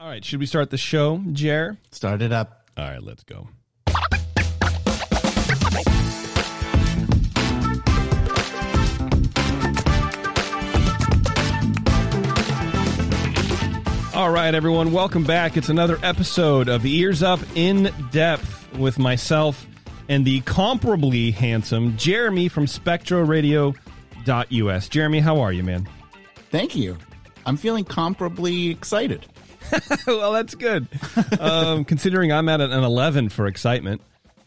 All right, should we start the show, Jer? Start it up. All right, let's go. All right, everyone, welcome back. It's another episode of Ears Up in Depth with myself and the comparably handsome Jeremy from SpectroRadio.us. Jeremy, how are you, man? Thank you. I'm feeling comparably excited. well, that's good. Um, considering I'm at an 11 for excitement,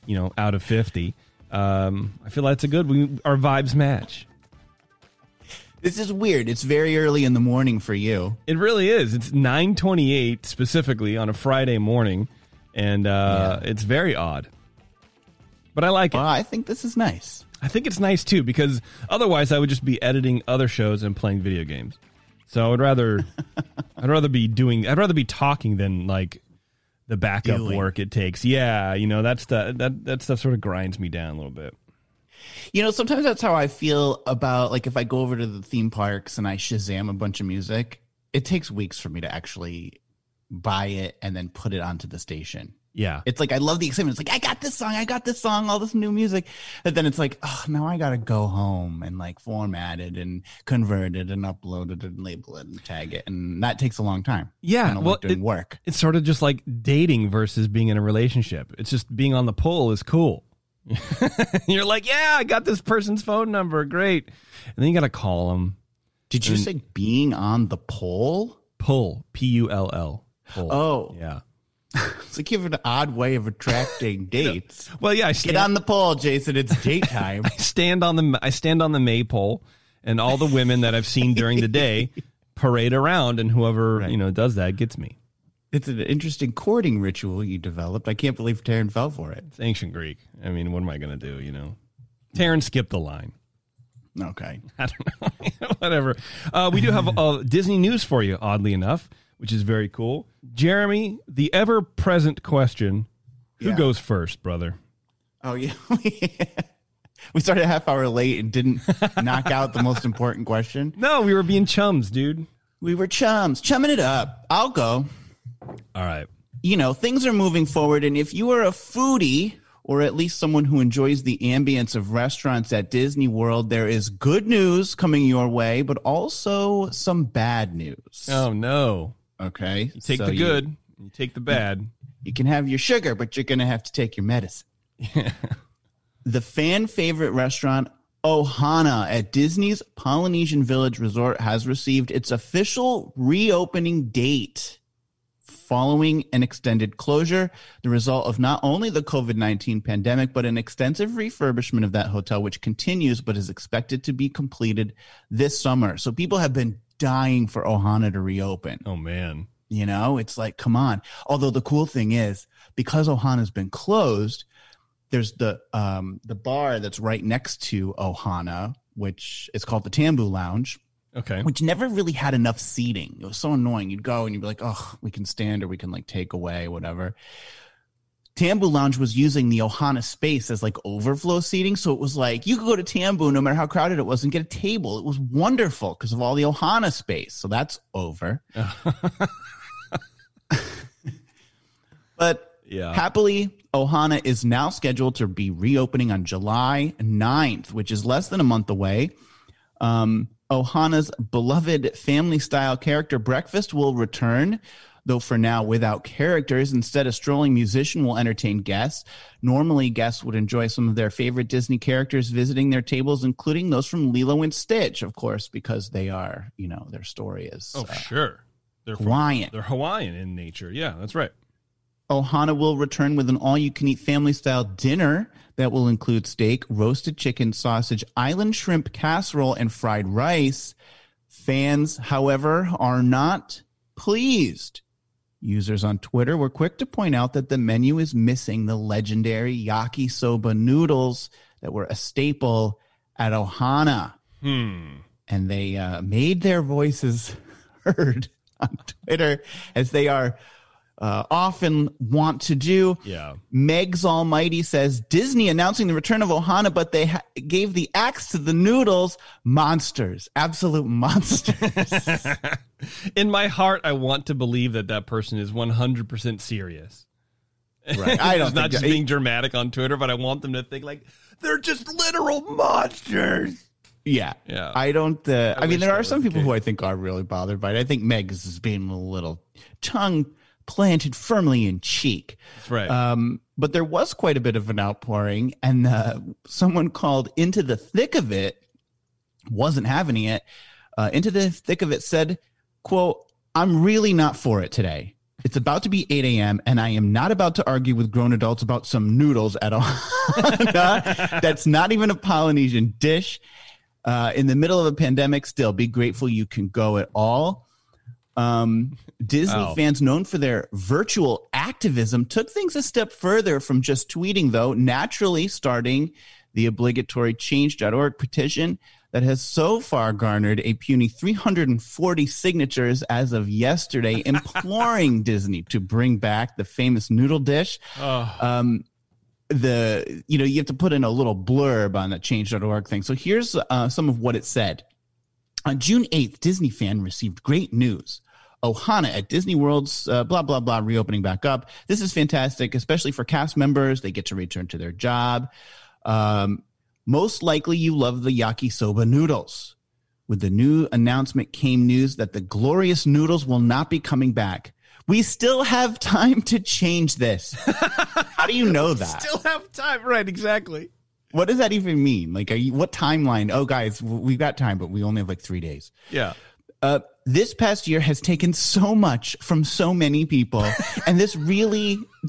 you know, out of 50, um, I feel that's a good. We our vibes match. This is weird. It's very early in the morning for you. It really is. It's 9:28 specifically on a Friday morning, and uh, Yeah. it's very odd. But I like it. I think this is nice. I think it's nice too because otherwise I would just be editing other shows and playing video games. So I would rather I'd rather be doing I'd rather be talking than like the backup work it takes. Yeah, you know, that's the that that stuff sort of grinds me down a little bit. You know, sometimes that's how I feel about like if I go over to the theme parks and I Shazam a bunch of music, it takes weeks for me to actually buy it and then put it onto the station. Yeah. It's like I love the excitement. It's like I got this song, I got this song, all this new music. And then it's like, oh, now I gotta go home and like format it and convert it and upload it and label it and tag it, and that takes a long time. Yeah, well, like doing it- work. It's sort of just like dating versus being in a relationship. It's just being on the pole is cool. You're like, yeah, I got this person's phone number, great, and then you got to call them. Did you say being on the pole? Pull, P U L L. Pull. Oh, yeah. It's like you have an odd way of attracting dates. Well, yeah, I Get stand, on the pole, Jason. It's date time. I stand on the I stand on the maypole, and all the women that I've seen during the day parade around, and whoever Right. you know does that gets me. it's an interesting courting ritual you developed. I can't believe Taryn fell for it. It's ancient Greek. I mean, what am I going to do? You know, Taryn skipped the line. Okay. I don't know. Whatever. Uh, we do have uh, Disney news for you, oddly enough, which is very cool. Jeremy, the ever present question who Yeah. goes first, brother? Oh yeah. we started a half hour late and didn't knock out the most important question. No, we were being chums, dude. We were chums, chumming it up. I'll go. All right. You know, things are moving forward, and if you are a foodie or at least someone who enjoys the ambience of restaurants at Disney World, there is good news coming your way, but also some bad news. Oh, no. Okay. Take So the good, you take the bad. You can have your sugar, but you're going to have to take your medicine. the fan favorite restaurant Ohana at Disney's Polynesian Village Resort has received its official reopening date following an extended closure, the result of not only the COVID 19 pandemic, but an extensive refurbishment of that hotel, which continues but is expected to be completed this summer. So people have been dying for Ohana to reopen. Oh, man. You know, it's like, come on. Although the cool thing is, because Ohana's been closed, there's the um the bar that's right next to Ohana, which is called the Tambu Lounge, Okay. which never really had enough seating. It was so annoying. You'd go and you'd be like, oh, we can stand or we can like take away, whatever. Tambu Lounge was using the Ohana space as like overflow seating. So it was like you could go to Tambu no matter how crowded it was and get a table. It was wonderful because of all the Ohana space. So that's over. But Yeah. happily, Ohana is now scheduled to be reopening on July 9th, which is less than a month away. Um, Ohana's beloved family style character breakfast will return, though for now without characters. Instead, a strolling musician will entertain guests. Normally, guests would enjoy some of their favorite Disney characters visiting their tables, including those from Lilo and Stitch, of course, because they are, you know, their story is Oh, uh, sure. They're from- Hawaiian. They're Hawaiian in nature. Yeah, that's right. Ohana will return with an all you can eat family style dinner that will include steak, roasted chicken, sausage, island shrimp casserole, and fried rice. Fans, however, are not pleased. Users on Twitter were quick to point out that the menu is missing the legendary yakisoba noodles that were a staple at Ohana. Hmm. And they uh, made their voices heard on Twitter as they are uh, often want to do. Yeah. Megs Almighty says Disney announcing the return of Ohana, but they ha- gave the axe to the noodles. Monsters, absolute monsters. In my heart, I want to believe that that person is 100% serious. Right. I don't It's not think just that- being dramatic on Twitter, but I want them to think like they're just literal monsters. Yeah. Yeah. I don't. Uh, I, mean, there are some people who I think are really bothered by it. I think Meg's is being a little tongue planted firmly in cheek. That's right. Um, but there was quite a bit of an outpouring, and uh, someone called Into the Thick of It wasn't having it. Uh, Into the Thick of It said, quote, I'm really not for it today. It's about to be 8 a.m. and I am not about to argue with grown adults about some noodles at Ohana. That's not even a Polynesian dish. Uh, in the middle of a pandemic, still be grateful you can go at all. Um, Disney Wow. fans known for their virtual activism took things a step further from just tweeting, though, naturally starting the obligatory change.org petition that has so far garnered a puny 340 signatures as of yesterday, imploring Disney to bring back the famous noodle dish. Oh, um, the you know you have to put in a little blurb on the change.org thing. So here's uh, some of what it said. On june 8th disney fan received great news. Ohana at disney world's uh, blah blah blah reopening back up. This is fantastic especially for cast members. They get to return to their job. Um, most likely you love the yakisoba noodles with the new announcement came news that the glorious noodles will not be coming back we still have time to change this how do you know that? still have time. Right, exactly. what does that even mean? Like, are you, what timeline? Oh, guys, we've got time, but we only have like three days. Yeah. Uh, this past year has taken so much from so many people, and this really,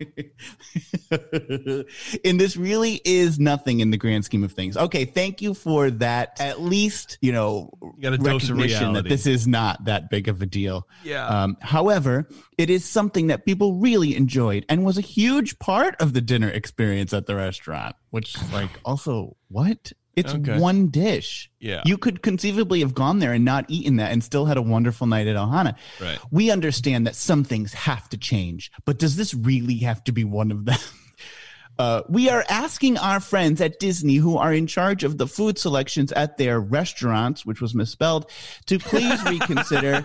and this really is nothing in the grand scheme of things. Okay, thank you for that. At least you know got a dose of recognition that this is not that big of a deal. Yeah. Um, however, it is something that people really enjoyed and was a huge part of the dinner experience at the restaurant. Which, like, also what? It's Okay. one dish. Yeah. You could conceivably have gone there and not eaten that and still had a wonderful night at Ohana. Right. We understand that some things have to change, but does this really have to be one of them? Uh, we are asking our friends at Disney who are in charge of the food selections at their restaurants, which was misspelled, to please reconsider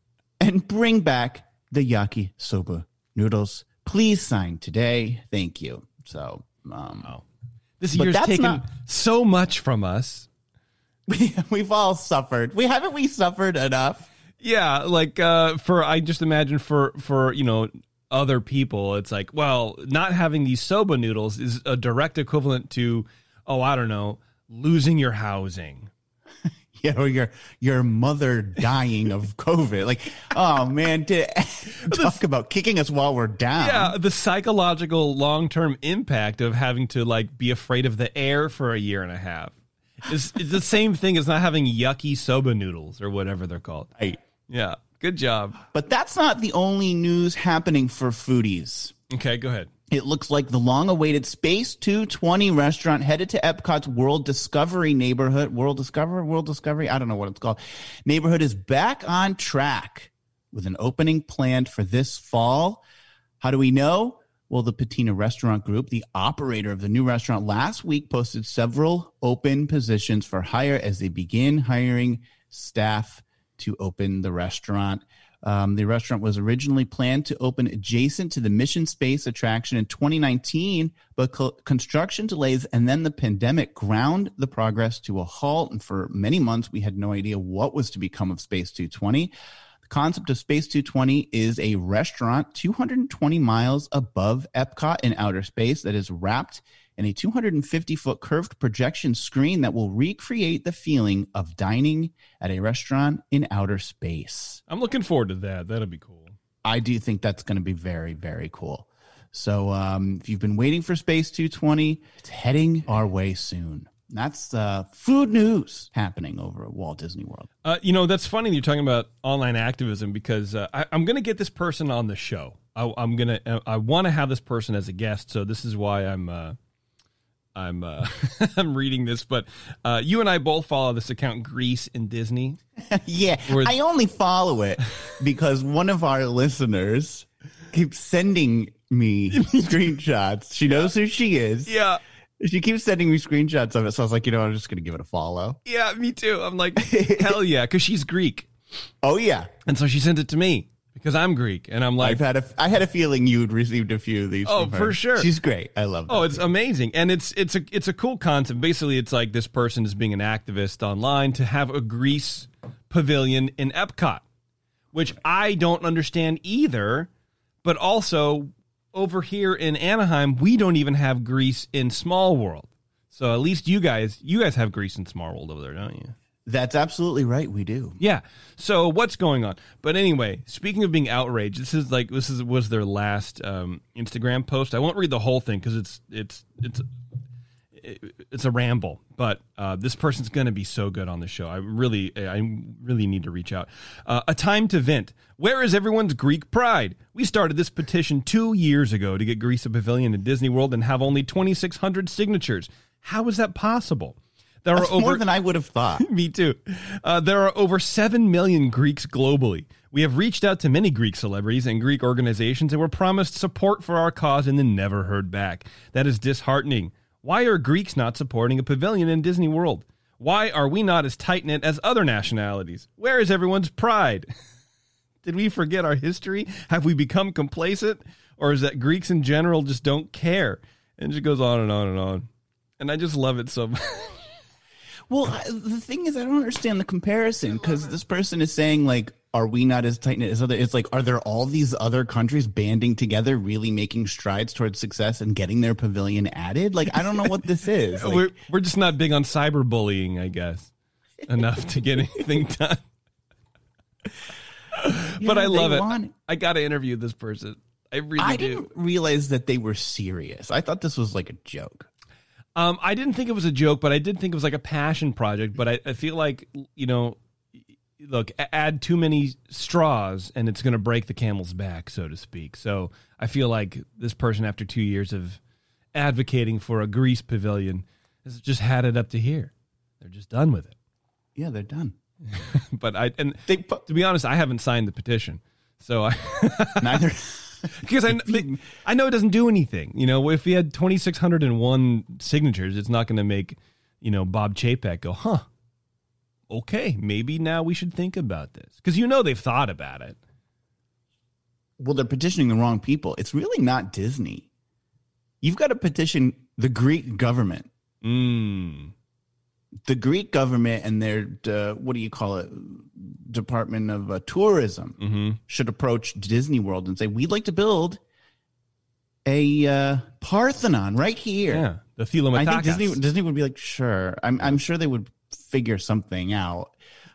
and bring back the yaki soba noodles. Please sign today. Thank you. So, um, Wow. This But year's taken not- so much from us. we, we've all suffered. We haven't we suffered enough? Yeah, like uh for I just imagine for for you know other people it's like well not having these soba noodles is a direct equivalent to oh I don't know losing your housing. You know, your your mother dying of COVID. Like, oh man, to talk about kicking us while we're down. Yeah, the psychological long-term impact of having to like be afraid of the air for a year and a half. Is it's the same thing as not having yucky soba noodles or whatever they're called. Right. Yeah. Good job. But that's not the only news happening for foodies. Okay, go ahead. It looks like the long awaited Space 220 restaurant headed to Epcot's World Discovery neighborhood. World Discover? World Discovery? I don't know what it's called. Neighborhood is back on track with an opening planned for this fall. How do we know? Well, the Patina Restaurant Group, the operator of the new restaurant, last week posted several open positions for hire as they begin hiring staff to open the restaurant. Um, the restaurant was originally planned to open adjacent to the Mission Space attraction in 2019, but co- construction delays and then the pandemic ground the progress to a halt. And for many months, we had no idea what was to become of Space 220. Concept of Space 220 is a restaurant 220 miles above Epcot in outer space that is wrapped in a 250 foot curved projection screen that will recreate the feeling of dining at a restaurant in outer space. I'm looking forward to that. That'll be cool. I do think that's going to be very, very cool. So um, if you've been waiting for Space 220, it's heading our way soon. That's uh, food news happening over at Walt Disney World. Uh, you know, that's funny that you're talking about online activism because uh, I, I'm going to get this person on the show. I, I'm gonna. uh, I want to have this person as a guest, so this is why I'm. Uh, I'm. Uh, I'm reading this, but uh, you and I both follow this account, Greece in Disney. yeah, I only follow it because one of our listeners keeps sending me screenshots. She knows who she is. Yeah, She keeps sending me screenshots of it. So I was like, you know, I'm just going to give it a follow. yeah, me too. I'm like, hell yeah, because she's Greek. Oh yeah, and so she sent it to me because I'm Greek, and I'm like, I've had a I had a feeling you'd received a few of these. Oh, from her. for sure. She's great. I love. Oh, it's amazing, and it's it's a it's a cool concept. Basically, it's like this person is being an activist online to have a Greece pavilion in Epcot, which I don't understand either. But also over here in Anaheim, we don't even have Greece in Small World. So at least you guys you guys have Greece in Small World over there, don't you? That's absolutely right. We do. Yeah. So what's going on? But anyway, speaking of being outraged, this is like this is was their last um, Instagram post. I won't read the whole thing because it's it's it's it's a ramble. But uh, this person's going to be so good on the show. I really I really need to reach out. Uh, a time to vent. Where is everyone's Greek pride? We started this petition two years ago to get Greece a pavilion in Disney World and have only 2,600 signatures. How is that possible? There That's are over, more than I would have thought. me too. Uh, there are over 7 million Greeks globally. We have reached out to many Greek celebrities and Greek organizations and were promised support for our cause and then never heard back. That is disheartening. Why are Greeks not supporting a pavilion in Disney World? Why are we not as tight knit as other nationalities? Where is everyone's pride? Did we forget our history? Have we become complacent? Or is that Greeks in general just don't care? And it goes on and on and on. And I just love it so much. Well, the thing is, I don't understand the comparison because this person is saying like, "Are we not as tight knit as other?" It's like, are there all these other countries banding together, really making strides towards success and getting their pavilion added? Like, I don't know what this is. Like, we're we're just not big on cyberbullying, I guess, enough to get anything done. But I love it. Want... I got to interview this person. I really I do. didn't realize that they were serious. I thought this was like a joke. Um, I didn't think it was a joke, but I did think it was like a passion project. But I, I feel like you know, look, add too many straws and it's going to break the camel's back, so to speak. So I feel like this person, after two years of advocating for a Greece pavilion, has just had it up to here. They're just done with it. Yeah, they're done. but I and they, to be honest, I haven't signed the petition, so I neither. because I, I know it doesn't do anything. You know, if we had 2,601 signatures, it's not going to make, you know, Bob Chapek go, huh, okay, maybe now we should think about this. Because you know they've thought about it. Well, they're petitioning the wrong people. It's really not Disney. You've got to petition the Greek government. Mm the Greek government and their uh, what do you call it Department of uh, Tourism mm-hmm. should approach Disney World and say we'd like to build a uh, Parthenon right here. Yeah, the. I think Disney Disney would be like, sure. I'm I'm sure they would figure something out,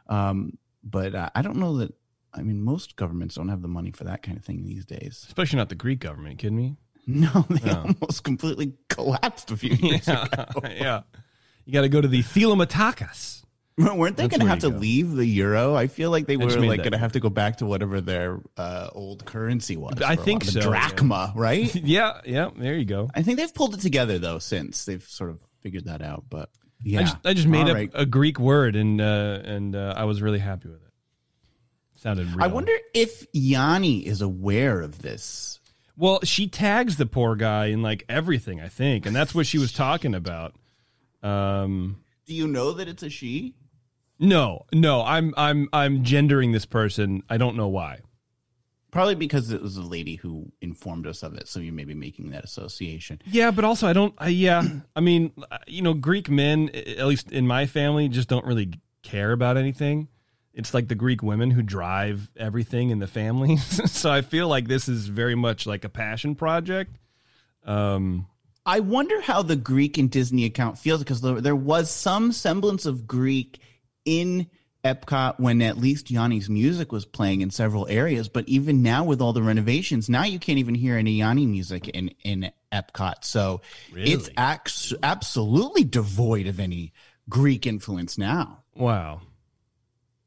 um, but uh, I don't know that. I mean, most governments don't have the money for that kind of thing these days. Especially not the Greek government. Kidding me? No, they no. almost completely collapsed a few years yeah. ago. yeah. You got to go to the Thilomatakas. Weren't they going to have to go. leave the euro? I feel like they were like going to have to go back to whatever their uh, old currency was. I think so. drachma, yeah. right? yeah, yeah. There you go. I think they've pulled it together though since they've sort of figured that out. But yeah, I just, I just made All up right. a Greek word and uh, and uh, I was really happy with it. Sounded. Real. I wonder if Yanni is aware of this. Well, she tags the poor guy in like everything, I think, and that's what she was talking about. Um, Do you know that it's a she? No, no. I'm I'm I'm gendering this person. I don't know why. Probably because it was a lady who informed us of it, so you may be making that association. Yeah, but also I don't. I, yeah, I mean, you know, Greek men, at least in my family, just don't really care about anything. It's like the Greek women who drive everything in the family. so I feel like this is very much like a passion project. Um, I wonder how the Greek and Disney account feels because there was some semblance of Greek in Epcot when at least Yanni's music was playing in several areas. But even now, with all the renovations, now you can't even hear any Yanni music in in Epcot. So really? it's ax- absolutely devoid of any Greek influence now. Wow.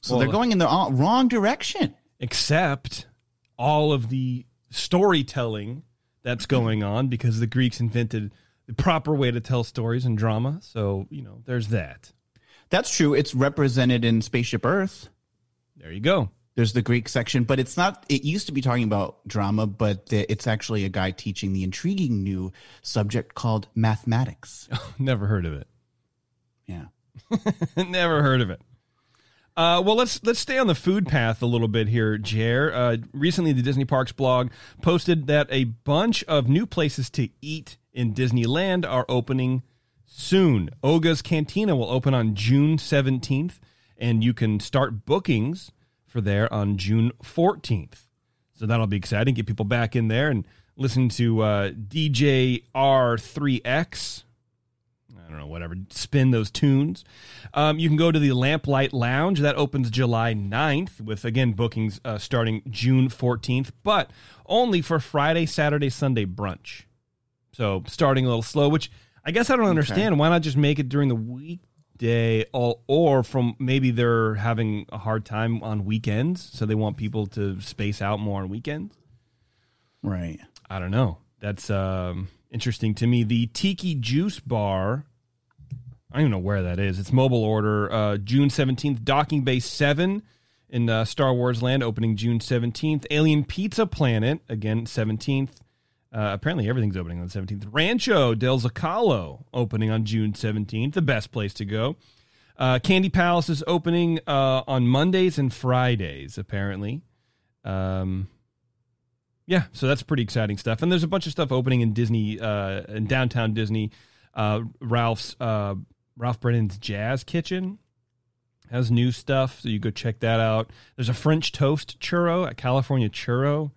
So well, they're going in the uh, wrong direction. Except all of the storytelling that's going on because the Greeks invented the proper way to tell stories and drama. So, you know, there's that. That's true. It's represented in Spaceship Earth. There you go. There's the Greek section, but it's not, it used to be talking about drama, but it's actually a guy teaching the intriguing new subject called mathematics. never heard of it. Yeah. never heard of it. Uh, well, let's let's stay on the food path a little bit here, Jer. Uh, recently, the Disney Parks blog posted that a bunch of new places to eat in Disneyland are opening soon. Oga's Cantina will open on June seventeenth, and you can start bookings for there on June fourteenth. So that'll be exciting. Get people back in there and listen to uh, DJ R3X I don't know, whatever, spin those tunes. Um, you can go to the Lamplight Lounge. That opens July 9th with, again, bookings uh, starting June 14th, but only for Friday, Saturday, Sunday brunch. So starting a little slow, which I guess I don't understand. Okay. Why not just make it during the weekday or, or from maybe they're having a hard time on weekends, so they want people to space out more on weekends? Right. I don't know. That's um, interesting to me. The Tiki Juice Bar I don't even know where that is. It's mobile order, uh, June 17th. Docking Bay 7 in uh, Star Wars Land, opening June 17th. Alien Pizza Planet, again, 17th. Uh, apparently, everything's opening on the 17th. Rancho del Zocalo, opening on June 17th. The best place to go. Uh, Candy Palace is opening uh, on Mondays and Fridays, apparently. Um, yeah, so that's pretty exciting stuff. And there's a bunch of stuff opening in Disney, uh, in downtown Disney. Uh, Ralph's uh, Ralph Brennan's Jazz Kitchen has new stuff, so you go check that out. There's a French toast churro at California Churro,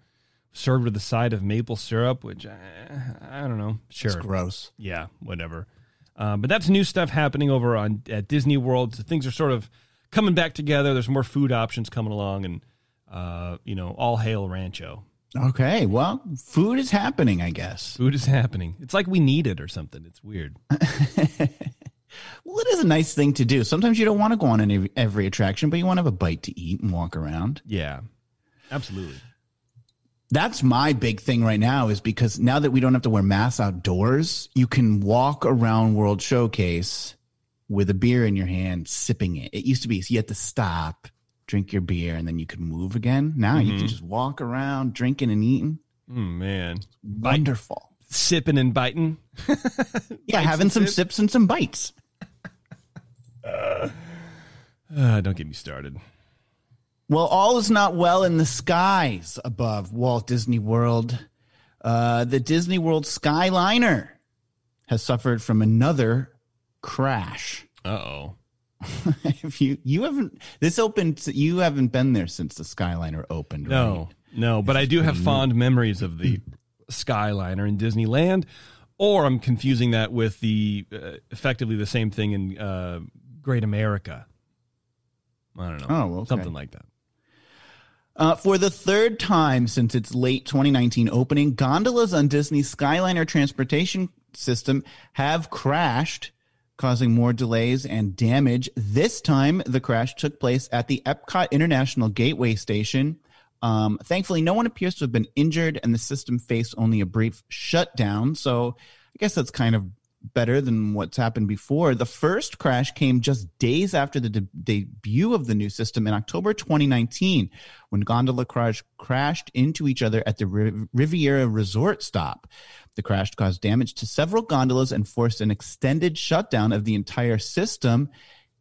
served with a side of maple syrup, which I, eh, I don't know. Sure, it's gross. Yeah, whatever. Uh, but that's new stuff happening over on at Disney World. So things are sort of coming back together. There's more food options coming along, and uh, you know, all hail Rancho. Okay, well, food is happening, I guess. Food is happening. It's like we need it or something. It's weird. Well, it is a nice thing to do. Sometimes you don't want to go on any, every attraction, but you want to have a bite to eat and walk around. Yeah, absolutely. That's my big thing right now is because now that we don't have to wear masks outdoors, you can walk around World Showcase with a beer in your hand, sipping it. It used to be so you had to stop, drink your beer, and then you could move again. Now mm-hmm. you can mm-hmm. just walk around drinking and eating. Mm, man, wonderful. Bite, sipping and biting. yeah, having some sip. sips and some bites. Uh, don't get me started. Well, all is not well in the skies above Walt Disney World. Uh, the Disney World Skyliner has suffered from another crash. Uh oh. if you you haven't this opened you haven't been there since the Skyliner opened. No, right? no, but I do have fond memories of the Skyliner in Disneyland. Or I'm confusing that with the uh, effectively the same thing in uh, Great America. I don't know. Oh, okay. something like that. Uh, for the third time since its late 2019 opening, gondolas on Disney's Skyliner transportation system have crashed, causing more delays and damage. This time, the crash took place at the Epcot International Gateway Station. Um, thankfully, no one appears to have been injured, and the system faced only a brief shutdown. So, I guess that's kind of better than what's happened before. The first crash came just days after the de- debut of the new system in October 2019, when gondola crash crashed into each other at the Riviera Resort stop. The crash caused damage to several gondolas and forced an extended shutdown of the entire system.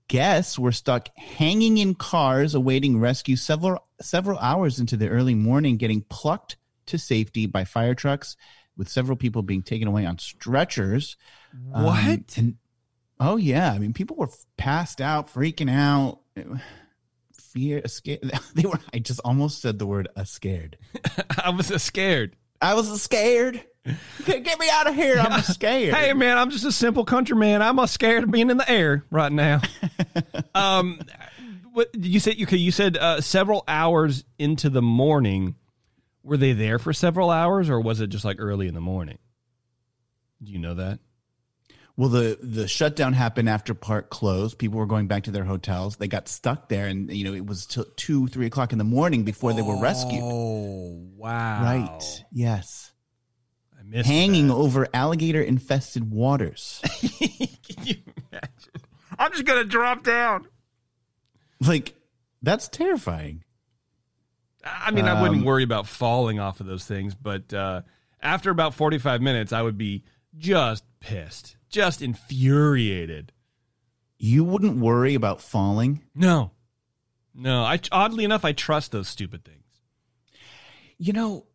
Guests were stuck hanging in cars awaiting rescue several several hours into the early morning, getting plucked to safety by fire trucks with several people being taken away on stretchers. What? Um, and, oh yeah, I mean, people were passed out, freaking out, fear, scared. They were. I just almost said the word "a scared." I was a scared. I was a scared. Get me out of here! I'm scared. hey man, I'm just a simple countryman. I'm a scared of being in the air right now. um, what you said? Okay, you said uh, several hours into the morning were they there for several hours, or was it just like early in the morning? Do you know that? Well, the the shutdown happened after park closed. People were going back to their hotels. They got stuck there, and you know it was till two, three o'clock in the morning before they were rescued. Oh, wow! Right? Yes. I missed hanging that. over alligator infested waters. Can you imagine? I'm just gonna drop down. Like that's terrifying. I mean, um, I wouldn't um, worry about falling off of those things, but uh, after about 45 minutes, I would be just pissed, just infuriated. You wouldn't worry about falling? No. No, I oddly enough, I trust those stupid things. You know,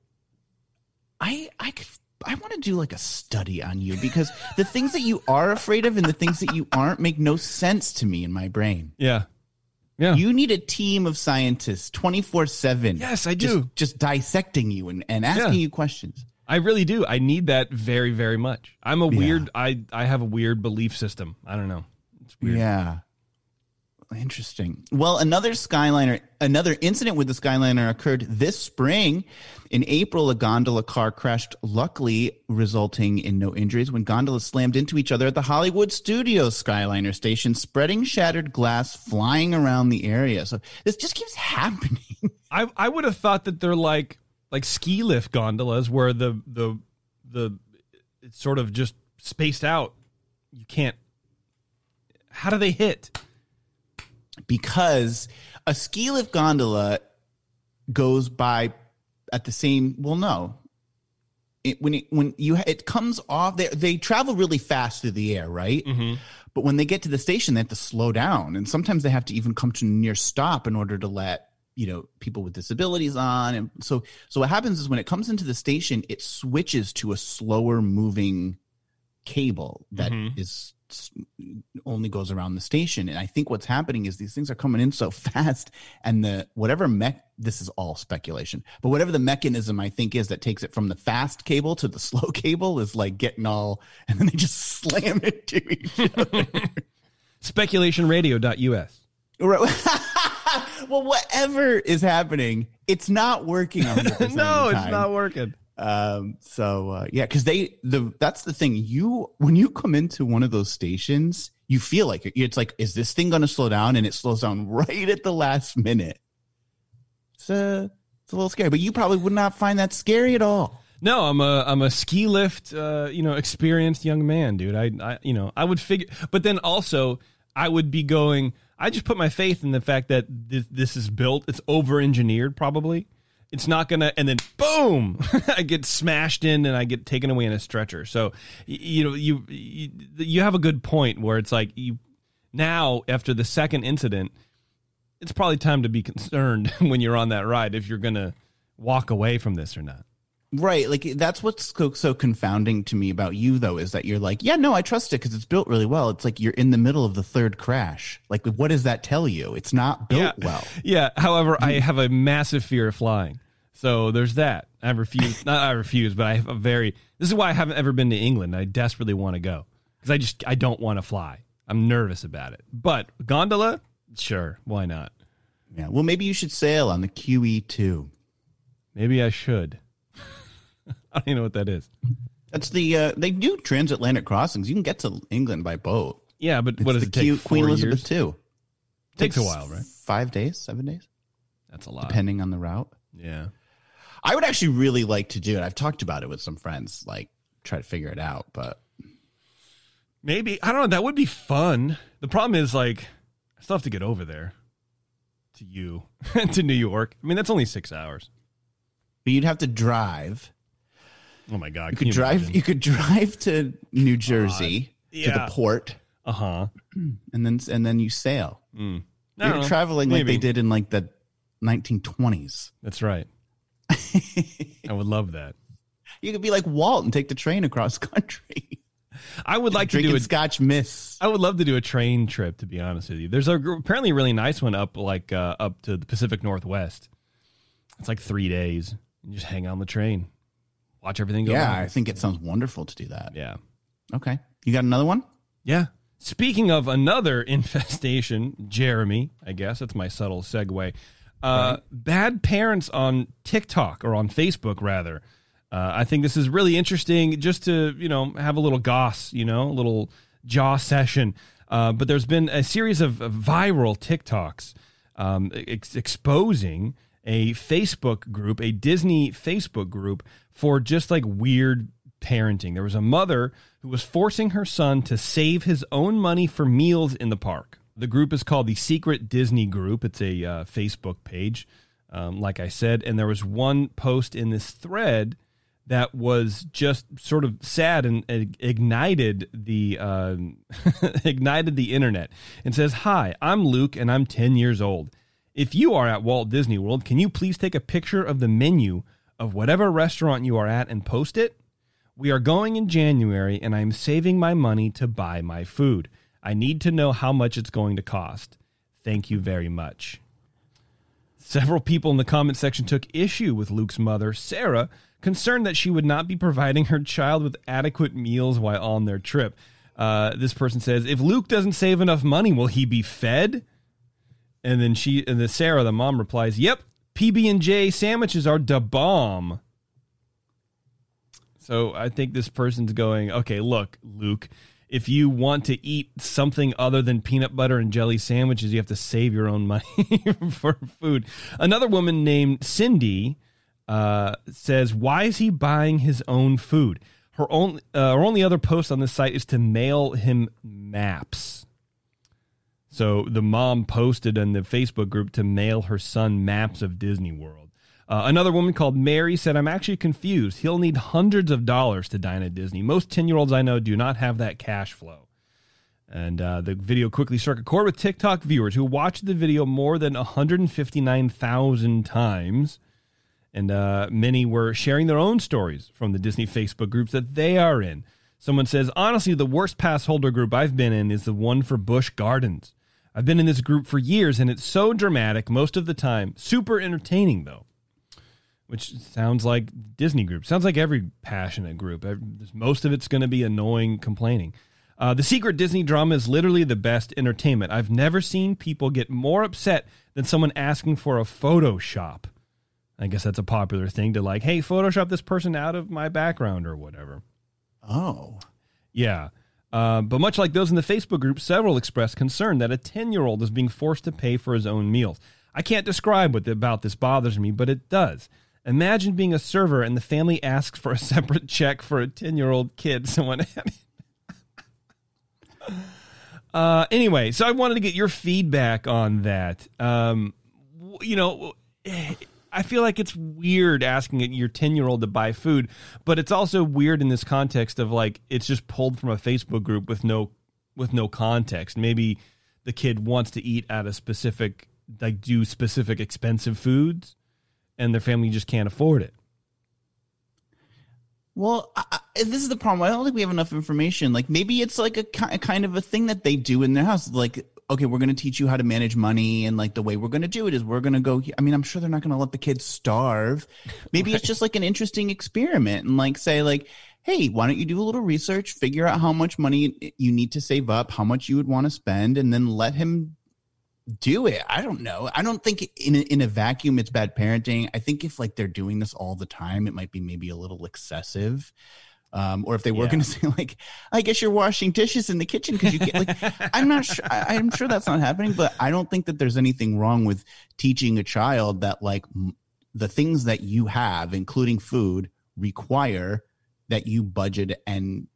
I I could I want to do like a study on you because the things that you are afraid of and the things that you aren't make no sense to me in my brain. Yeah. Yeah. You need a team of scientists 24 7. Yes, I just, do. Just dissecting you and, and asking Yeah. you questions. I really do. I need that very, very much. I'm a Yeah. weird. I I have a weird belief system. I don't know. It's weird. Yeah. Interesting. Well, another Skyliner, another incident with the Skyliner occurred this spring. In April, a gondola car crashed, luckily resulting in no injuries when gondolas slammed into each other at the Hollywood Studios Skyliner station, spreading shattered glass flying around the area. So this just keeps happening. I I would have thought that they're like like ski lift gondolas where the the the it's sort of just spaced out. You can't. How do they hit? because a ski lift gondola goes by at the same well no it, when it, when you it comes off they they travel really fast through the air right Mm-hmm. but when they get to the station they have to slow down and sometimes they have to even come to a near stop in order to let you know people with disabilities on and so so what happens is when it comes into the station it switches to a slower moving cable that Mhm. is only goes around the station and i think what's happening is these things are coming in so fast and the whatever mech this is all speculation but whatever the mechanism i think is that takes it from the fast cable to the slow cable is like getting all and then they just slam into each other Speculationradio.us. Right. well whatever is happening it's not working 100% of the no, it's not working. Um, so uh, yeah, because they the that's the thing. You when you come into one of those stations, you feel like it. it's like, is this thing going to slow down? And it slows down right at the last minute. It's uh, it's a little scary, but you probably would not find that scary at all. No, I'm a I'm a ski lift, uh, you know, experienced young man, dude. I, I, you know, I would figure, but then also I would be going. I just put my faith in the fact that this, this is built. It's over engineered, probably. It's not gonna, and then boom, I get smashed in and I get taken away in a stretcher. So, you know, you you, you have a good point where it's like you now after the second incident, it's probably time to be concerned when you're on that ride if you're gonna walk away from this or not. Right. Like that's what's so, so confounding to me about you though, is that you're like, yeah, no, I trust it because it's built really well. It's like you're in the middle of the third crash. Like, what does that tell you? It's not built yeah. well. Yeah. However, I have a massive fear of flying. So there's that. I refuse, not I refuse, but I have a very, this is why I haven't ever been to England. I desperately want to go because I just, I don't want to fly. I'm nervous about it. But gondola, sure. Why not? Yeah. Well, maybe you should sail on the QE2. Maybe I should. I don't even know what that is. That's the uh, they do transatlantic crossings. You can get to England by boat. Yeah, but It's what does the it take? Queen years? Elizabeth too. Takes a while, right? Five days, seven days, That's a lot. depending on the route. Yeah. I would actually really like to do it. I've talked about it with some friends, like try to figure it out. But Maybe. I don't know. That would be fun. The problem is, like, I still have to get over there to you, to New York. I mean, that's only six hours. but you'd have to drive. Oh my God. You could drive. You could drive to New Jersey to the port, Uh huh. and then and then you sail. Mm. You're know. traveling like Maybe. they did in like the 1920s. That's right. I would love that. You could be like Walt and take the train across country, I would like to do a. Scotch Miss. I would love to do a train trip. To be honest with you, there's a apparently a really nice one up like uh, up to the Pacific Northwest. It's like three days. You just hang on the train, watch everything go. Yeah, by. I think it sounds wonderful to do that. yeah. Okay. You got another one? Yeah. Speaking of another infestation, Jeremy, I guess that's my subtle segue. Uh, Bad parents on TikTok or on Facebook, rather. Uh, I think this is really interesting just to, you know, have a little goss, you know, a little jaw session. Uh, but there's been a series of of viral TikToks um, ex- exposing a Facebook group, a Disney Facebook group for just like weird parenting. There was a mother who was forcing her son to save his own money for meals in the park. The group is called the Secret Disney Group. It's a uh, Facebook page, um, like I said. And there was one post in this thread that was just sort of sad and ig- ignited the um ignited the internet and says, "Hi, I'm Luke and I'm 10 years old. If you are at Walt Disney World, can you please take a picture of the menu of whatever restaurant you are at and post it? We are going in January and I am saving my money to buy my food. I need to know how much it's going to cost. Thank you very much. Several people in the comment section took issue with Luke's mother, Sarah, concerned that she would not be providing her child with adequate meals while on their trip. Uh, this person says, "If Luke doesn't save enough money, will he be fed?" And then she, and then Sarah, the mom, replies, "Yep, PB and J sandwiches are da bomb." So I think this person's going, "Okay, look, Luke." if you want to eat something other than peanut butter and jelly sandwiches, you have to save your own money for food. Another woman named Cindy uh, says, "Why is he buying his own food?" Her only uh, her only other post on this site is to mail him maps. So the mom posted in the Facebook group to mail her son maps of Disney World. Uh, another woman called Mary said, I'm actually confused. He'll need hundreds of dollars to dine at Disney. Most 10 year olds I know do not have that cash flow. And uh, the video quickly struck a chord with TikTok viewers who watched the video more than 159,000 times. And uh, many were sharing their own stories from the Disney Facebook groups that they are in. Someone says, honestly, the worst pass holder group I've been in is the one for Busch Gardens. I've been in this group for years and it's so dramatic most of the time. Super entertaining, though which sounds like Disney group. Sounds like every passionate group. Most of it's going to be annoying complaining. Uh, the secret Disney drama is literally the best entertainment. I've never seen people get more upset than someone asking for a Photoshop. I guess that's a popular thing to like, hey, Photoshop this person out of my background or whatever. Oh. Yeah. Uh, but much like those in the Facebook group, several expressed concern that a 10 year old is being forced to pay for his own meals. I can't describe what about this bothers me, but it does. Imagine being a server and the family asks for a separate check for a 10 year old kid. Someone. uh, anyway, so I wanted to get your feedback on that. Um, you know, I feel like it's weird asking your 10 year old to buy food, but it's also weird in this context of like it's just pulled from a Facebook group with no with no context. Maybe the kid wants to eat at a specific like do specific expensive foods and their family just can't afford it. Well, I, this is the problem. I don't think we have enough information. Like maybe it's like a, a kind of a thing that they do in their house. Like, okay, we're going to teach you how to manage money, and like the way we're going to do it is we're going to go. I mean, I'm sure they're not going to let the kids starve. Maybe right. it's just like an interesting experiment, and like say like, hey, why don't you do a little research, figure out how much money you need to save up, how much you would want to spend, and then let him do it. I don't know. I don't think in a, in a vacuum it's bad parenting. I think if like they're doing this all the time, it might be maybe a little excessive. Um, or if they were yeah. going to say like, I guess you're washing dishes in the kitchen because you get like, I'm not sure. I, I'm sure that's not happening, but I don't think that there's anything wrong with teaching a child that like m- the things that you have, including food, require that you budget and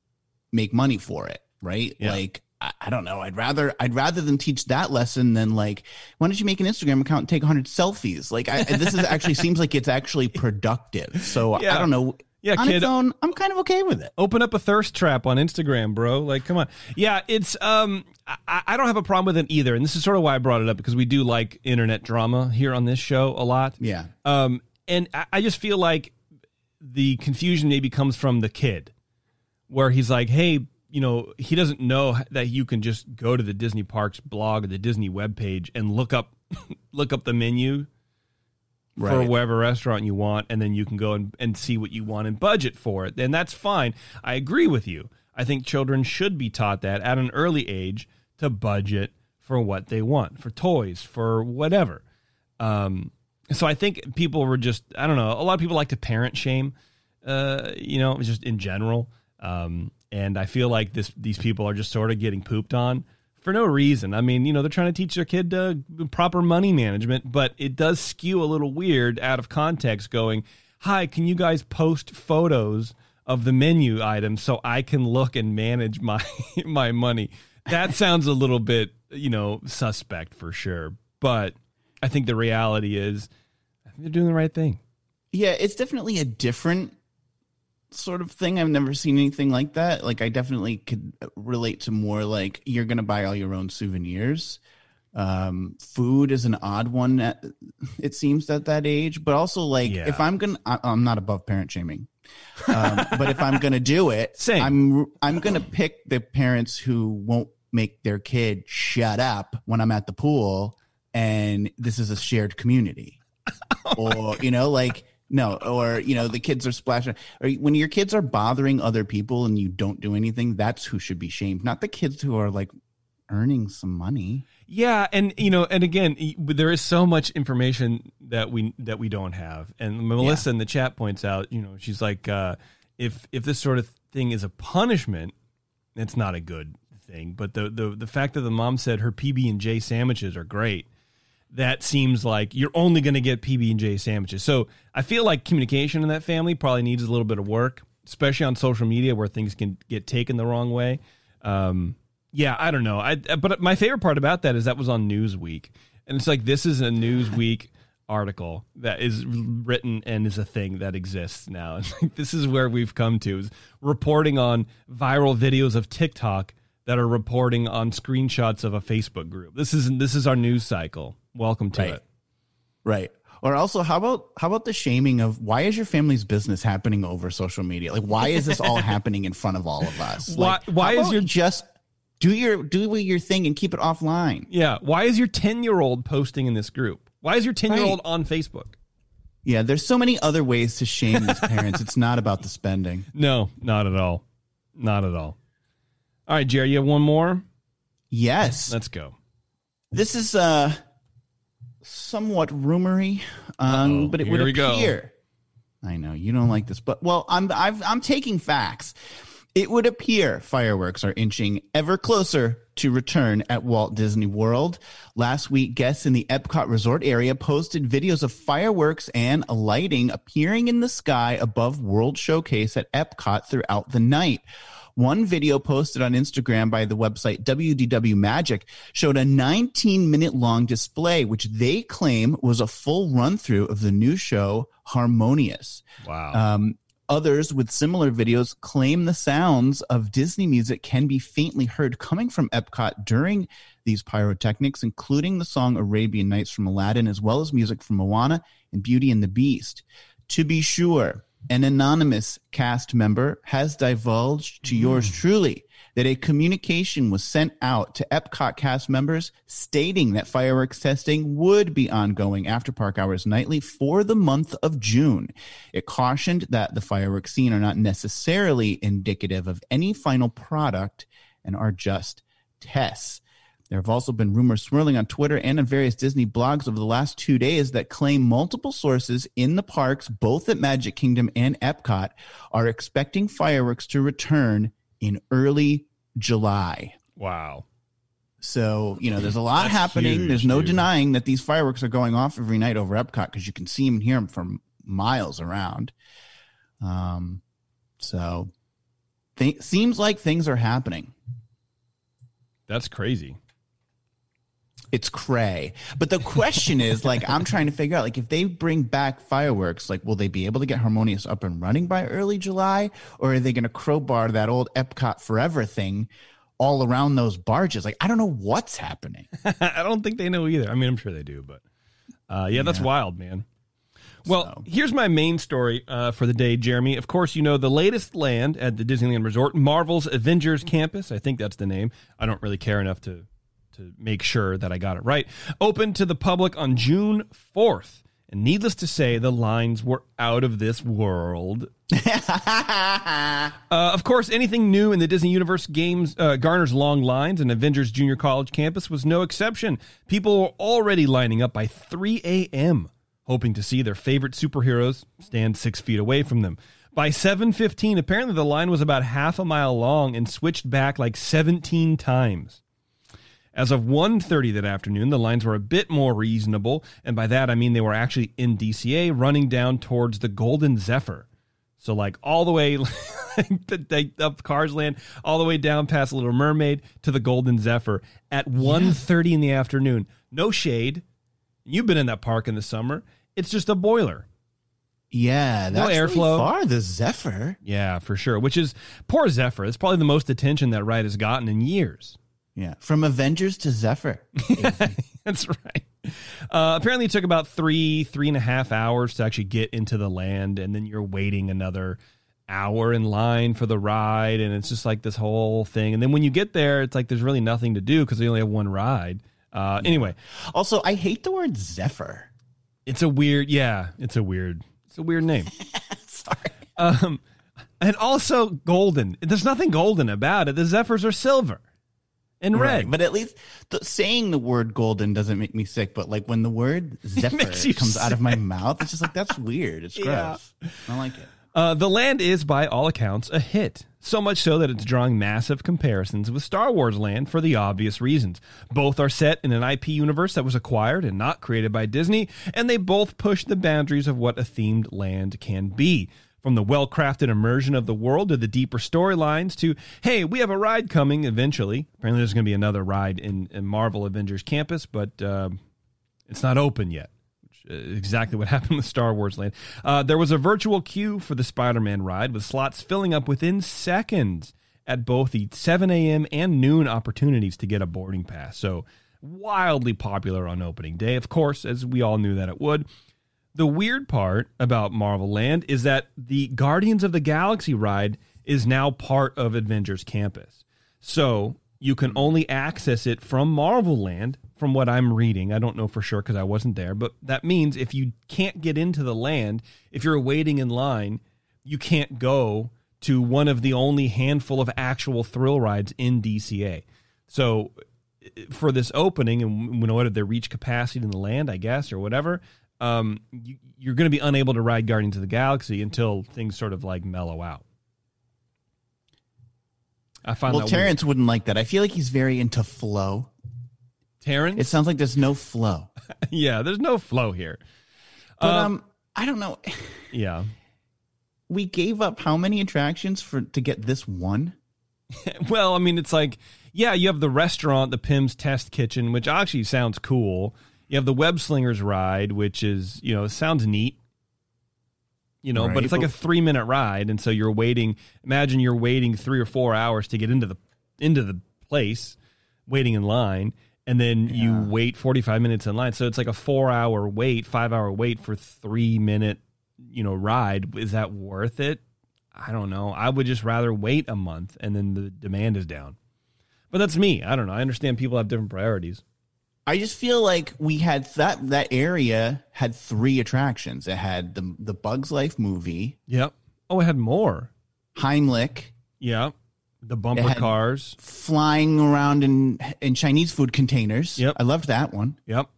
make money for it. Right? Yeah. Like I, don't know. I'd rather I'd rather them teach that lesson than like, why don't you make an Instagram account and take 100 selfies? Like, I, this is actually seems like it's actually productive. So yeah. I don't know. Yeah, on kid, its own, I'm kind of okay with it. Open up a thirst trap on Instagram, bro. Like, come on. Yeah, it's um, I, I don't have a problem with it either, and this is sort of why I brought it up because we do like internet drama here on this show a lot. Yeah. Um, and I, I just feel like the confusion maybe comes from the kid, where he's like, "Hey, you know, he doesn't know that you can just go to the Disney Parks blog or the Disney webpage and look up look up the menu right. for whatever restaurant you want, and then you can go and, and see what you want and budget for it. And that's fine. I agree with you. I think children should be taught that at an early age to budget for what they want, for toys, for whatever. Um, so I think people were just, I don't know, a lot of people like to parent shame, uh, you know, just in general. Um, and I feel like this these people are just sort of getting pooped on for no reason. I mean, you know, they're trying to teach their kid uh, proper money management, but it does skew a little weird out of context. Going, hi, can you guys post photos of the menu items so I can look and manage my my money? That sounds a little bit, you know, suspect for sure. But I think the reality is, I think they're doing the right thing. Yeah, it's definitely a different sort of thing. I've never seen anything like that. Like I definitely could relate to more like you're going to buy all your own souvenirs. Um, food is an odd one. At, it seems at that age, but also like Yeah. if I'm gonna, I, I'm not above parent shaming. Um, but if I'm gonna do it, Same. I'm I'm gonna pick the parents who won't make their kid shut up when I'm at the pool, and this is a shared community, or you know, like no, or you know, the kids are splashing, or when your kids are bothering other people and you don't do anything, that's who should be shamed, not the kids who are like earning some money. Yeah, and you know, and again, there is so much information that we that we don't have. And Melissa in the chat points out, you know, she's like, uh, if if this sort of thing is a punishment, it's not a good thing. But the the the fact that the mom said her PB and J sandwiches are great, that seems like you're only going to get PB and J sandwiches. So I feel like communication in that family probably needs a little bit of work, especially on social media where things can get taken the wrong way. Um, yeah, I don't know. I but my favorite part about that is that was on Newsweek, and it's like this is a Newsweek article that is written and is a thing that exists now. This is where we've come to is reporting on viral videos of TikTok that are reporting on screenshots of a Facebook group. This is this is our news cycle. Welcome to Right. it. Right. Or also, how about how about the shaming of why is your family's business happening over social media? Like, why is this all happening in front of all of us? Why- Like, why how is your- just do your do your thing and keep it offline? Yeah. Why is your 10 year old posting in this group? Why is your 10 year old on Facebook? Yeah, there's so many other ways to shame these parents. It's not about the spending. No, not at all. Not at all. All right, Jerry, you have one more? Yes, Let's go. this is uh somewhat rumory, um, Uh-oh. but it Here would appear. I know you don't like this, but well, I'm I've, I'm taking facts. It would appear fireworks are inching ever closer to return at Walt Disney World. Last week, guests in the Epcot Resort area posted videos of fireworks and lighting appearing in the sky above World Showcase at Epcot throughout the night. One video posted on Instagram by the website WDW Magic showed a 19 minute long display, which they claim was a full run through of the new show Harmonious. Wow. Um, others with similar videos claim the sounds of Disney music can be faintly heard coming from Epcot during these pyrotechnics, including the song Arabian Nights from Aladdin, as well as music from Moana and Beauty and the Beast. To be sure, an anonymous cast member has divulged to mm. yours truly that a communication was sent out to Epcot cast members stating that fireworks testing would be ongoing after park hours nightly for the month of June. It cautioned that the fireworks seen are not necessarily indicative of any final product and are just tests. There have also been rumors swirling on Twitter and on various Disney blogs over the last two days that claim multiple sources in the parks, both at Magic Kingdom and Epcot, are expecting fireworks to return in early July. wow. So, you know, there's a lot That's happening. huge, there's no denying that these fireworks are going off every night over Epcot because you can see them and hear them from miles around. Um, so, th- seems like things are happening. That's crazy. It's cray. But the question is, like, I'm trying to figure out, like, if they bring back fireworks, like, will they be able to get Harmonious up and running by early July, or are they going to crowbar that old Epcot Forever thing all around those barges? Like, I don't know what's happening. I don't think they know either. I mean, I'm sure they do, but uh, yeah, that's wild, man. Well, So- here's my main story uh, for the day, Jeremy. Of course, you know the latest land at the Disneyland Resort, Marvel's Avengers Campus. I think that's the name. I don't really care enough to to make sure that I got it right. Opened to the public on June 4th. And needless to say, the lines were out of this world. Uh, of course, anything new in the Disney Universe games uh, garners long lines, and Avengers Junior College campus was no exception. People were already lining up by 3 a.m., hoping to see their favorite superheroes stand six feet away from them. By 7:15, apparently the line was about half a mile long and switched back like 17 times. As of 1.30 that afternoon, the lines were a bit more reasonable, and by that I mean they were actually in DCA running down towards the Golden Zephyr. So like all the way up Cars Land, all the way down past Little Mermaid to the Golden Zephyr at 1.30 in the afternoon. No shade. You've been in that park in the summer. It's just a boiler. yeah, No that's really airflow. far. The Zephyr. Yeah, for sure. Which is poor Zephyr. It's probably the most attention that ride has gotten in years. Yeah, from Avengers to Zephyr. That's right. Uh, apparently, it took about three, three and a half hours to actually get into the land, and then you're waiting another hour in line for the ride, and it's just like this whole thing. And then when you get there, it's like there's really nothing to do because they only have one ride. Uh, anyway, Also, I hate the word Zephyr. it's a weird, yeah, it's a weird, it's a weird name. Sorry. Um, and also golden. There's nothing golden about it. The Zephyrs are silver and red. Right, but at least the, saying the word golden doesn't make me sick. But like when the word Zephyr comes out of my mouth, it's just like that's weird. It's Yeah. gross. I don't like it. Uh, the land is, by all accounts, a hit. So much so that it's drawing massive comparisons with Star Wars Land for the obvious reasons. Both are set in an IP universe that was acquired and not created by Disney, and they both push the boundaries of what a themed land can be. From the well crafted immersion of the world to the deeper storylines to, hey, we have a ride coming eventually. Apparently, there's going to be another ride in, in Marvel Avengers Campus, but uh, it's not open yet. uh, Exactly what happened with Star Wars Land. Uh, there was a virtual queue for the Spider Man ride with slots filling up within seconds at both the 7 a.m. and noon opportunities to get a boarding pass. So, wildly popular on opening day, of course, as we all knew that it would. The weird part about Marvel Land is that the Guardians of the Galaxy ride is now part of Avengers Campus. So you can only access it from Marvel Land, from what I'm reading. I don't know for sure because I wasn't there, but that means if you can't get into the land, if you're waiting in line, you can't go to one of the only handful of actual thrill rides in DCA. So for this opening and in order to reach capacity in the land, I guess, or whatever, um, you, you're going to be unable to ride Guardians of the Galaxy until things sort of like mellow out. I find Well, that Terrence wouldn't like that. I feel like he's very into flow. Terrence, It sounds like there's no flow. yeah, there's no flow here. But Um, um, I don't know. Yeah, We gave up how many attractions for to get this one? well, I mean, it's like, yeah, you have the restaurant, the Pym's Test Kitchen, which actually sounds cool. You have the Web Slingers ride, which is, you know, sounds neat. You know, but it's like a three minute ride, and so you're waiting. Imagine you're waiting three or four hours to get into the into the place, waiting in line, and then you wait forty five minutes in line. So it's like a four hour wait, five hour wait for three minute, you know, ride. Is that worth it? I don't know. I would just rather wait a month and then the demand is down. But that's me. I don't know. I understand people have different priorities. I just feel like we had that that area had three attractions. It had the the Bugs Life movie, Yep. Oh, it had more. Heimlich, Yep. The bumper cars. flying around in in Chinese food containers. Yep. I loved that one. Yep.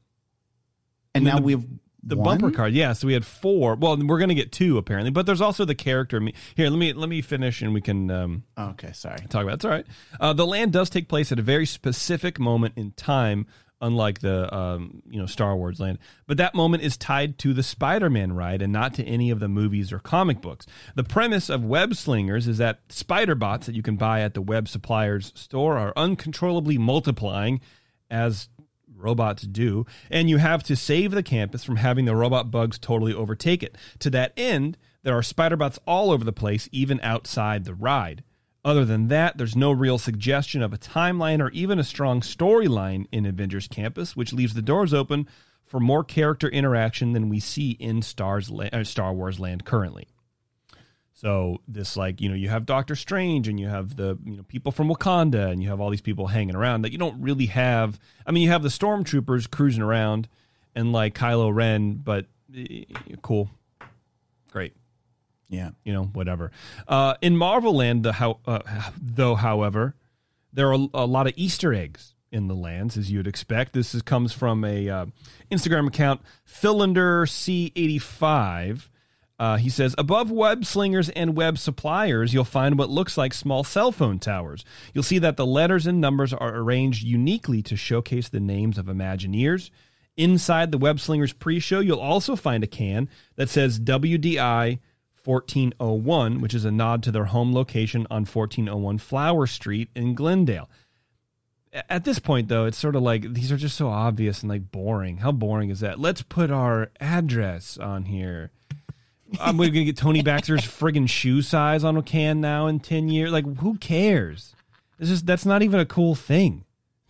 And, And now the- we have The one? bumper car. Yeah. So we had four. Well, we're gonna get two apparently, but there's also the character. Here, let me let me finish and we can um, okay, sorry. talk about. it. It's all right. Uh, the land does take place at a very specific moment in time, unlike the um, you know Star Wars land. But that moment is tied to the Spider-Man ride and not to any of the movies or comic books. The premise of Web Slingers is that spider bots that you can buy at the web supplier's store are uncontrollably multiplying as robots do, and you have to save the campus from having the robot bugs totally overtake it. To that end, there are spider bots all over the place, even outside the ride. Other than that, there's no real suggestion of a timeline or even a strong storyline in Avengers Campus, which leaves the doors open for more character interaction than we see in Stars uh, Star Wars Land currently. So this like you know you have Doctor Strange and you have the you know people from Wakanda and you have all these people hanging around that you don't really have. I mean you have the stormtroopers cruising around and like Kylo Ren, but eh, cool, great Yeah. you know, whatever. Uh, in Marvel Land, the how, uh, though, however, there are a, lot of Easter eggs in the lands, as you'd expect. This is, comes from a uh, Instagram account, Philander C85. Uh, he says, above web slingers and web suppliers, you'll find what looks like small cell phone towers. You'll see that the letters and numbers are arranged uniquely to showcase the names of Imagineers. Inside the Web Slingers pre show, you'll also find a can that says WDI 1401, which is a nod to their home location on 1401 Flower Street in Glendale. At this point, though, it's sort of like these are just so obvious and like boring. How boring is that? Let's put our address on here. I'm going to get Tony Baxter's friggin' shoe size on a can now in 10 years. Like, who cares? It's just, that's not even a cool thing.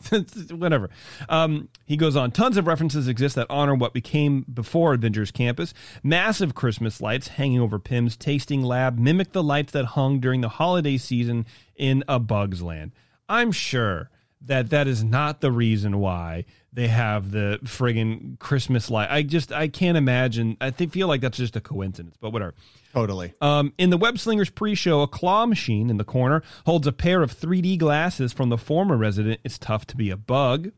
Whatever. Um, he goes on. Tons of references exist that honor what became before Avengers Campus. Massive Christmas lights hanging over Pym's tasting lab mimic the lights that hung during the holiday season in A Bug's Land. I'm sure that that is not the reason why they have the friggin' Christmas light. I just I can't imagine. I think feel like that's just a coincidence, but whatever. Totally. Um, in the Web Slingers pre-show, a claw machine in the corner holds a pair of 3D glasses from the former resident. It's tough to be a bug.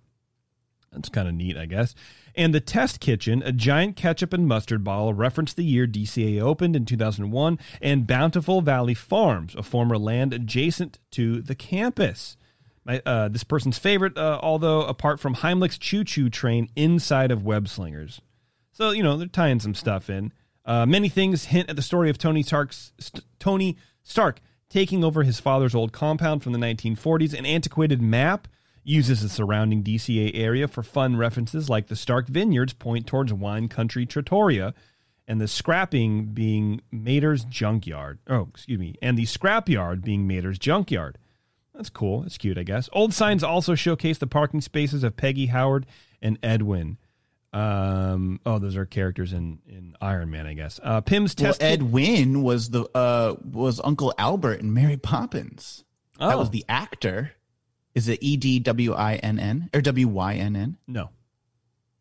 That's kind of neat, I guess. And the test kitchen, a giant ketchup and mustard bottle, reference the year DCA opened in 2001, and Bountiful Valley Farms, a former land adjacent to the campus. My, uh, this person's favorite, uh, although apart from Heimlich's choo choo train inside of Web Slingers. So, you know, they're tying some stuff in. Uh, many things hint at the story of Tony Stark's St- Tony Stark taking over his father's old compound from the 1940s. An antiquated map uses the surrounding DCA area for fun references like the Stark Vineyards point towards wine country Trattoria and the scrapping being Mater's junkyard. Oh, excuse me. And the scrapyard being Mater's junkyard. That's cool. That's cute, I guess. Old signs also showcase the parking spaces of Peggy Howard and Edwin. Um, oh, those are characters in, in Iron Man, I guess. Uh, Pym's test. kit- Ed Wynn was the uh was Uncle Albert in Mary Poppins. Oh. That Oh. was the actor. Is it E D W I N N or W Y N N? no,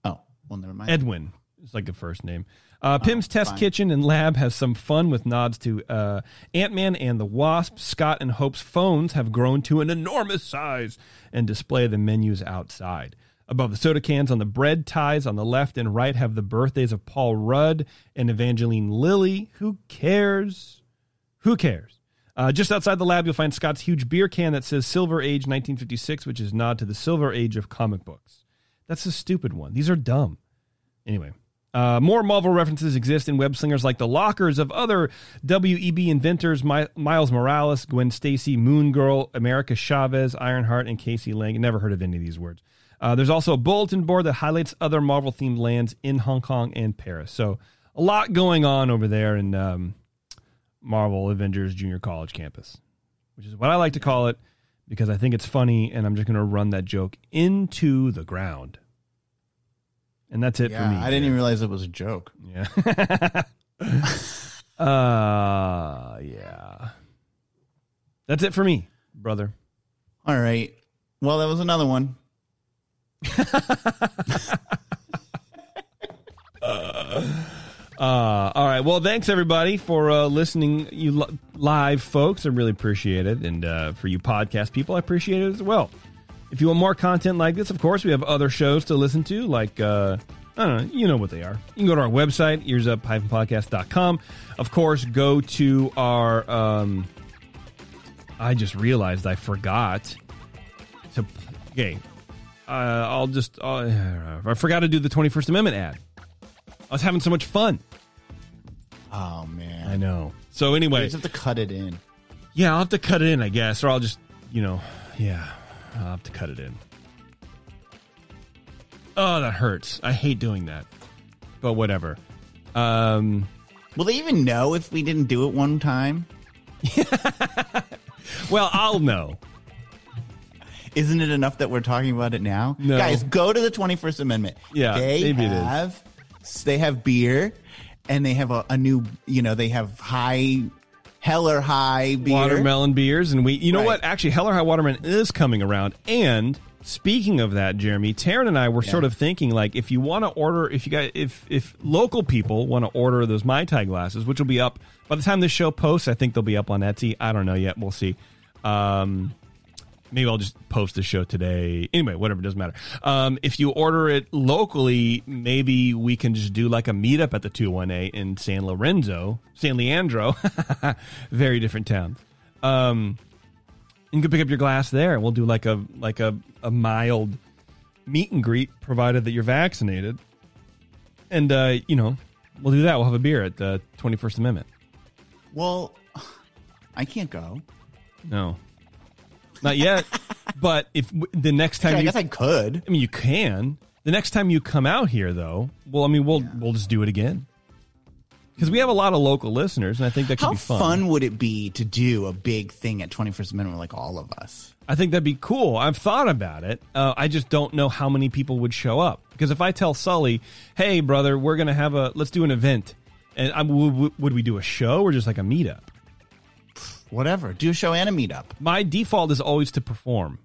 Oh, well, never mind. Edwin is like a first name. Uh, Pym's test fine. kitchen and lab has some fun with nods to uh, Ant Man and the Wasp. Scott and Hope's phones have grown to an enormous size and display the menus outside. Above the soda cans on the bread ties on the left and right have the birthdays of Paul Rudd and Evangeline Lilly. Who cares? Who cares? Uh, just outside the lab, you'll find Scott's huge beer can that says Silver Age 1956, which is nod to the Silver Age of comic books. That's a stupid one. These are dumb. Anyway, uh, more Marvel references exist in web slingers like the lockers of other WEB inventors My- Miles Morales, Gwen Stacy, Moon Girl, America Chavez, Ironheart, and Casey Lang. Never heard of any of these words. Uh, there's also a bulletin board that highlights other Marvel themed lands in Hong Kong and Paris. So a lot going on over there in um, Marvel Avengers Junior College campus, which is what I like to call it because I think it's funny and I'm just going to run that joke into the ground. And that's it yeah, for me. I didn't even realize it was a joke. Yeah. uh yeah. That's it for me, brother. All right. Well, that was another one. Uh, all right. Well, thanks everybody for uh, listening. You li- live folks, I really appreciate it, and uh, for you podcast people, I appreciate it as well. If you want more content like this, of course, we have other shows to listen to, like uh, I don't know, you know what they are. You can go to our website, earsup-podcast.com. Of course, go to our. Um, I just realized I forgot to. Okay, uh, I'll just. Uh, I forgot to do the Twenty First Amendment ad. I was having so much fun. Oh man. I know. So anyway, just have to cut it in. yeah, I'll have to cut it in, I guess, or I'll just, you know, yeah, I'll have to cut it in. Oh, that hurts. I hate doing that, but whatever. Um, Will they even know if we didn't do it one time? well, I'll know. Isn't it enough that we're talking about it now? No. Guys, go to the 21st Amendment. Yeah, they maybe have they have beer and they have a, a new, you know, they have high Hell or High beer. Watermelon beers, and we, you know Right. what? Actually, Hell or High Watermelon is coming around. And speaking of that, Jeremy, Taryn and I were sort of thinking, like, if you want to order, if you guys, if if local people want to order those Mai Tai glasses, which will be up by the time this show posts, I think they'll be up on Etsy. I don't know yet. We'll see. Um, maybe I'll just post the show today. Anyway, whatever, doesn't matter. Um, if you order it locally, maybe we can just do like a meetup at the 218 in San Lorenzo, San Leandro, very different towns. Um, you can pick up your glass there. We'll do like a like a, a mild meet and greet, provided that you're vaccinated. And uh, you know, we'll do that. We'll have a beer at the 21st Amendment. Well, I can't go. No, not yet. but if w- the next time I you guess I could. I mean, you can. The next time you come out here, though, well, I mean, we'll we'll just do it again. because we have a lot of local listeners, and I think that could How be fun. fun would it be to do a big thing at 21st Amendment like all of us? I think that'd be cool. I've thought about it. Uh, I just don't know how many people would show up because if I tell Sully, "Hey, brother, we're gonna have a let's do an event," and I, would, would we do a show or just like a meetup? Whatever. Do a show and a meetup. My default is always to perform.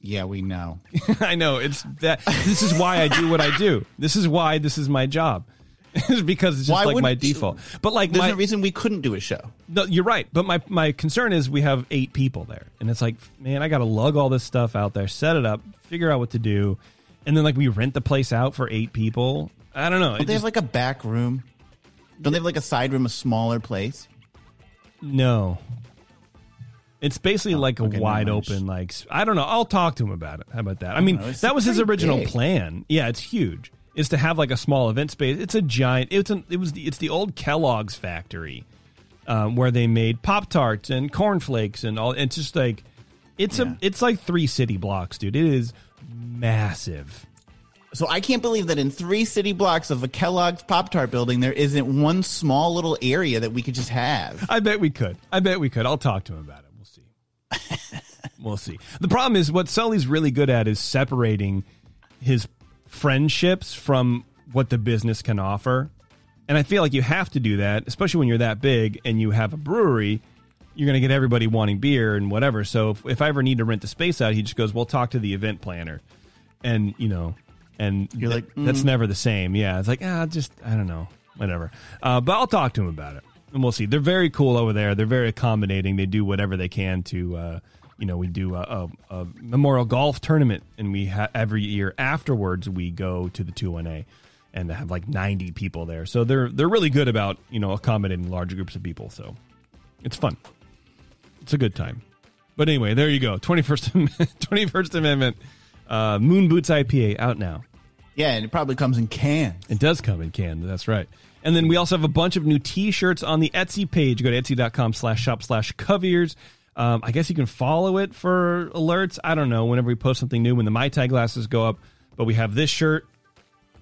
Yeah, we know. I know it's that. This is why I do what I do. This is why this is my job. It's because it's just Why like my default. But like There's my, no reason we couldn't do a show. No, you're right. But my my concern is we have eight people there, and it's like, man, I got to lug all this stuff out there, set it up, figure out what to do, and then like we rent the place out for eight people. I don't know. Don't they have like a back room? Don't they have like a side room, a smaller place? No. It's basically like a okay, wide mind. open, like I don't know. I'll talk to him about it. How about that? I mean, know. That was his original big. plan. Yeah, it's huge. Is to have like a small event space. It's a giant. It's an, it was the, it's the old Kellogg's factory, um, where they made Pop Tarts and cornflakes and all. It's just like it's Yeah. a it's like three city blocks, dude. It is massive. So I can't believe that in three city blocks of a Kellogg's Pop Tart building, there isn't one small little area that we could just have. I bet we could. I bet we could. I'll talk to him about it. We'll see. we'll see. The problem is what Sully's really good at is separating his friendships from what the business can offer. And I feel like you have to do that, especially when you're that big and you have a brewery. You're going to get everybody wanting beer and whatever. So if, if I ever need to rent the space out, he just goes, "Well, talk to the event planner," and you know, and You're th- like, that's never the same. Yeah, it's like ah, just I don't know, whatever. Uh, but I'll talk to him about it, and we'll see. They're very cool over there. They're very accommodating. They do whatever they can to, uh, you know, we do a, a, a memorial golf tournament, and we ha- every year afterwards we go to the two one A. And they have like ninety people there, so they're they're really good about you know accommodating large groups of people. So it's fun. It's a good time. But anyway, there you go. 21st, 21st Amendment uh, Moon Boots IPA out now. Yeah, and it probably comes in cans. It does come in can. That's right. And then we also have a bunch of new T-shirts on the Etsy page. Go to etsy.com slash shop slash coviers. Um, I guess you can follow it for alerts. I don't know. Whenever we post something new, when the Mai Tai glasses go up. But we have this shirt,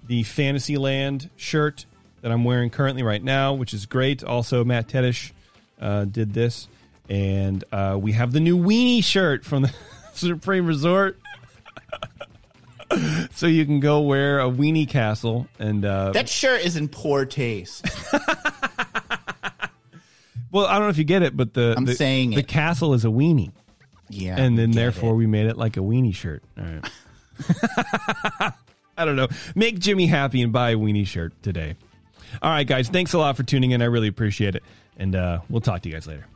the Fantasyland shirt that I'm wearing currently right now, which is great. Also, Matt Tedish uh, did this. And uh, we have the new weenie shirt from the Supreme Resort. so you can go wear a weenie castle and uh, That shirt is in poor taste. Well, I don't know if you get it, but the I'm the, saying the it. castle is a weenie, Yeah. and then therefore it. we made it like a weenie shirt. All right. I don't know. Make Jimmy happy and buy a weenie shirt today. All right, guys. Thanks a lot for tuning in. I really appreciate it, and uh, we'll talk to you guys later.